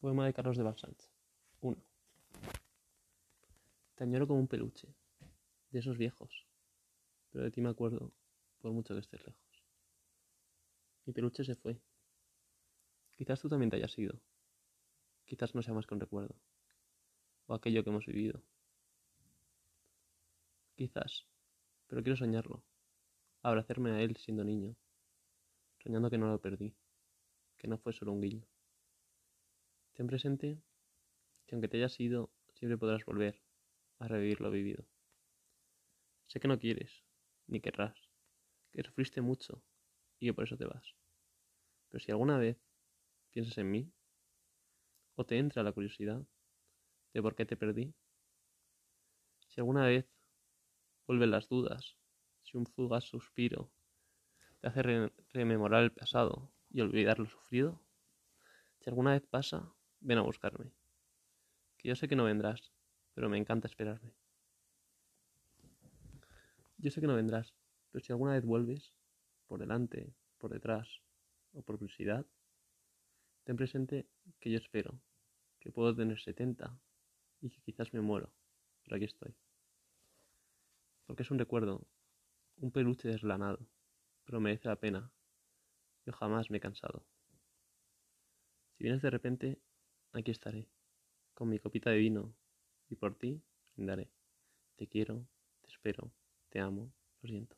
Poema de Carlos de Balsanz. 1. Te añoro como un peluche, de esos viejos, pero de ti me acuerdo por mucho que estés lejos. Mi peluche se fue. Quizás tú también te hayas ido. Quizás no sea más que un recuerdo, o aquello que hemos vivido. Quizás, pero quiero soñarlo, abrazarme a él siendo niño, soñando que no lo perdí, que no fue solo un guiño. Ten presente que aunque te hayas ido, siempre podrás volver a revivir lo vivido. Sé que no quieres, ni querrás, que sufriste mucho y que por eso te vas. Pero si alguna vez piensas en mí, o te entra la curiosidad de por qué te perdí, si alguna vez vuelven las dudas, si un fugaz suspiro te hace rememorar el pasado y olvidar lo sufrido, si alguna vez pasa ven a buscarme. Que yo sé que no vendrás, pero me encanta esperarme. Yo sé que no vendrás, pero si alguna vez vuelves, por delante, por detrás o por curiosidad, ten presente que yo espero, que puedo tener 70 y que quizás me muero, pero aquí estoy. Porque es un recuerdo, un peluche deslanado, pero merece la pena. Yo jamás me he cansado. Si vienes de repente, aquí estaré, con mi copita de vino, y por ti brindaré. Te quiero, te espero, te amo, lo siento.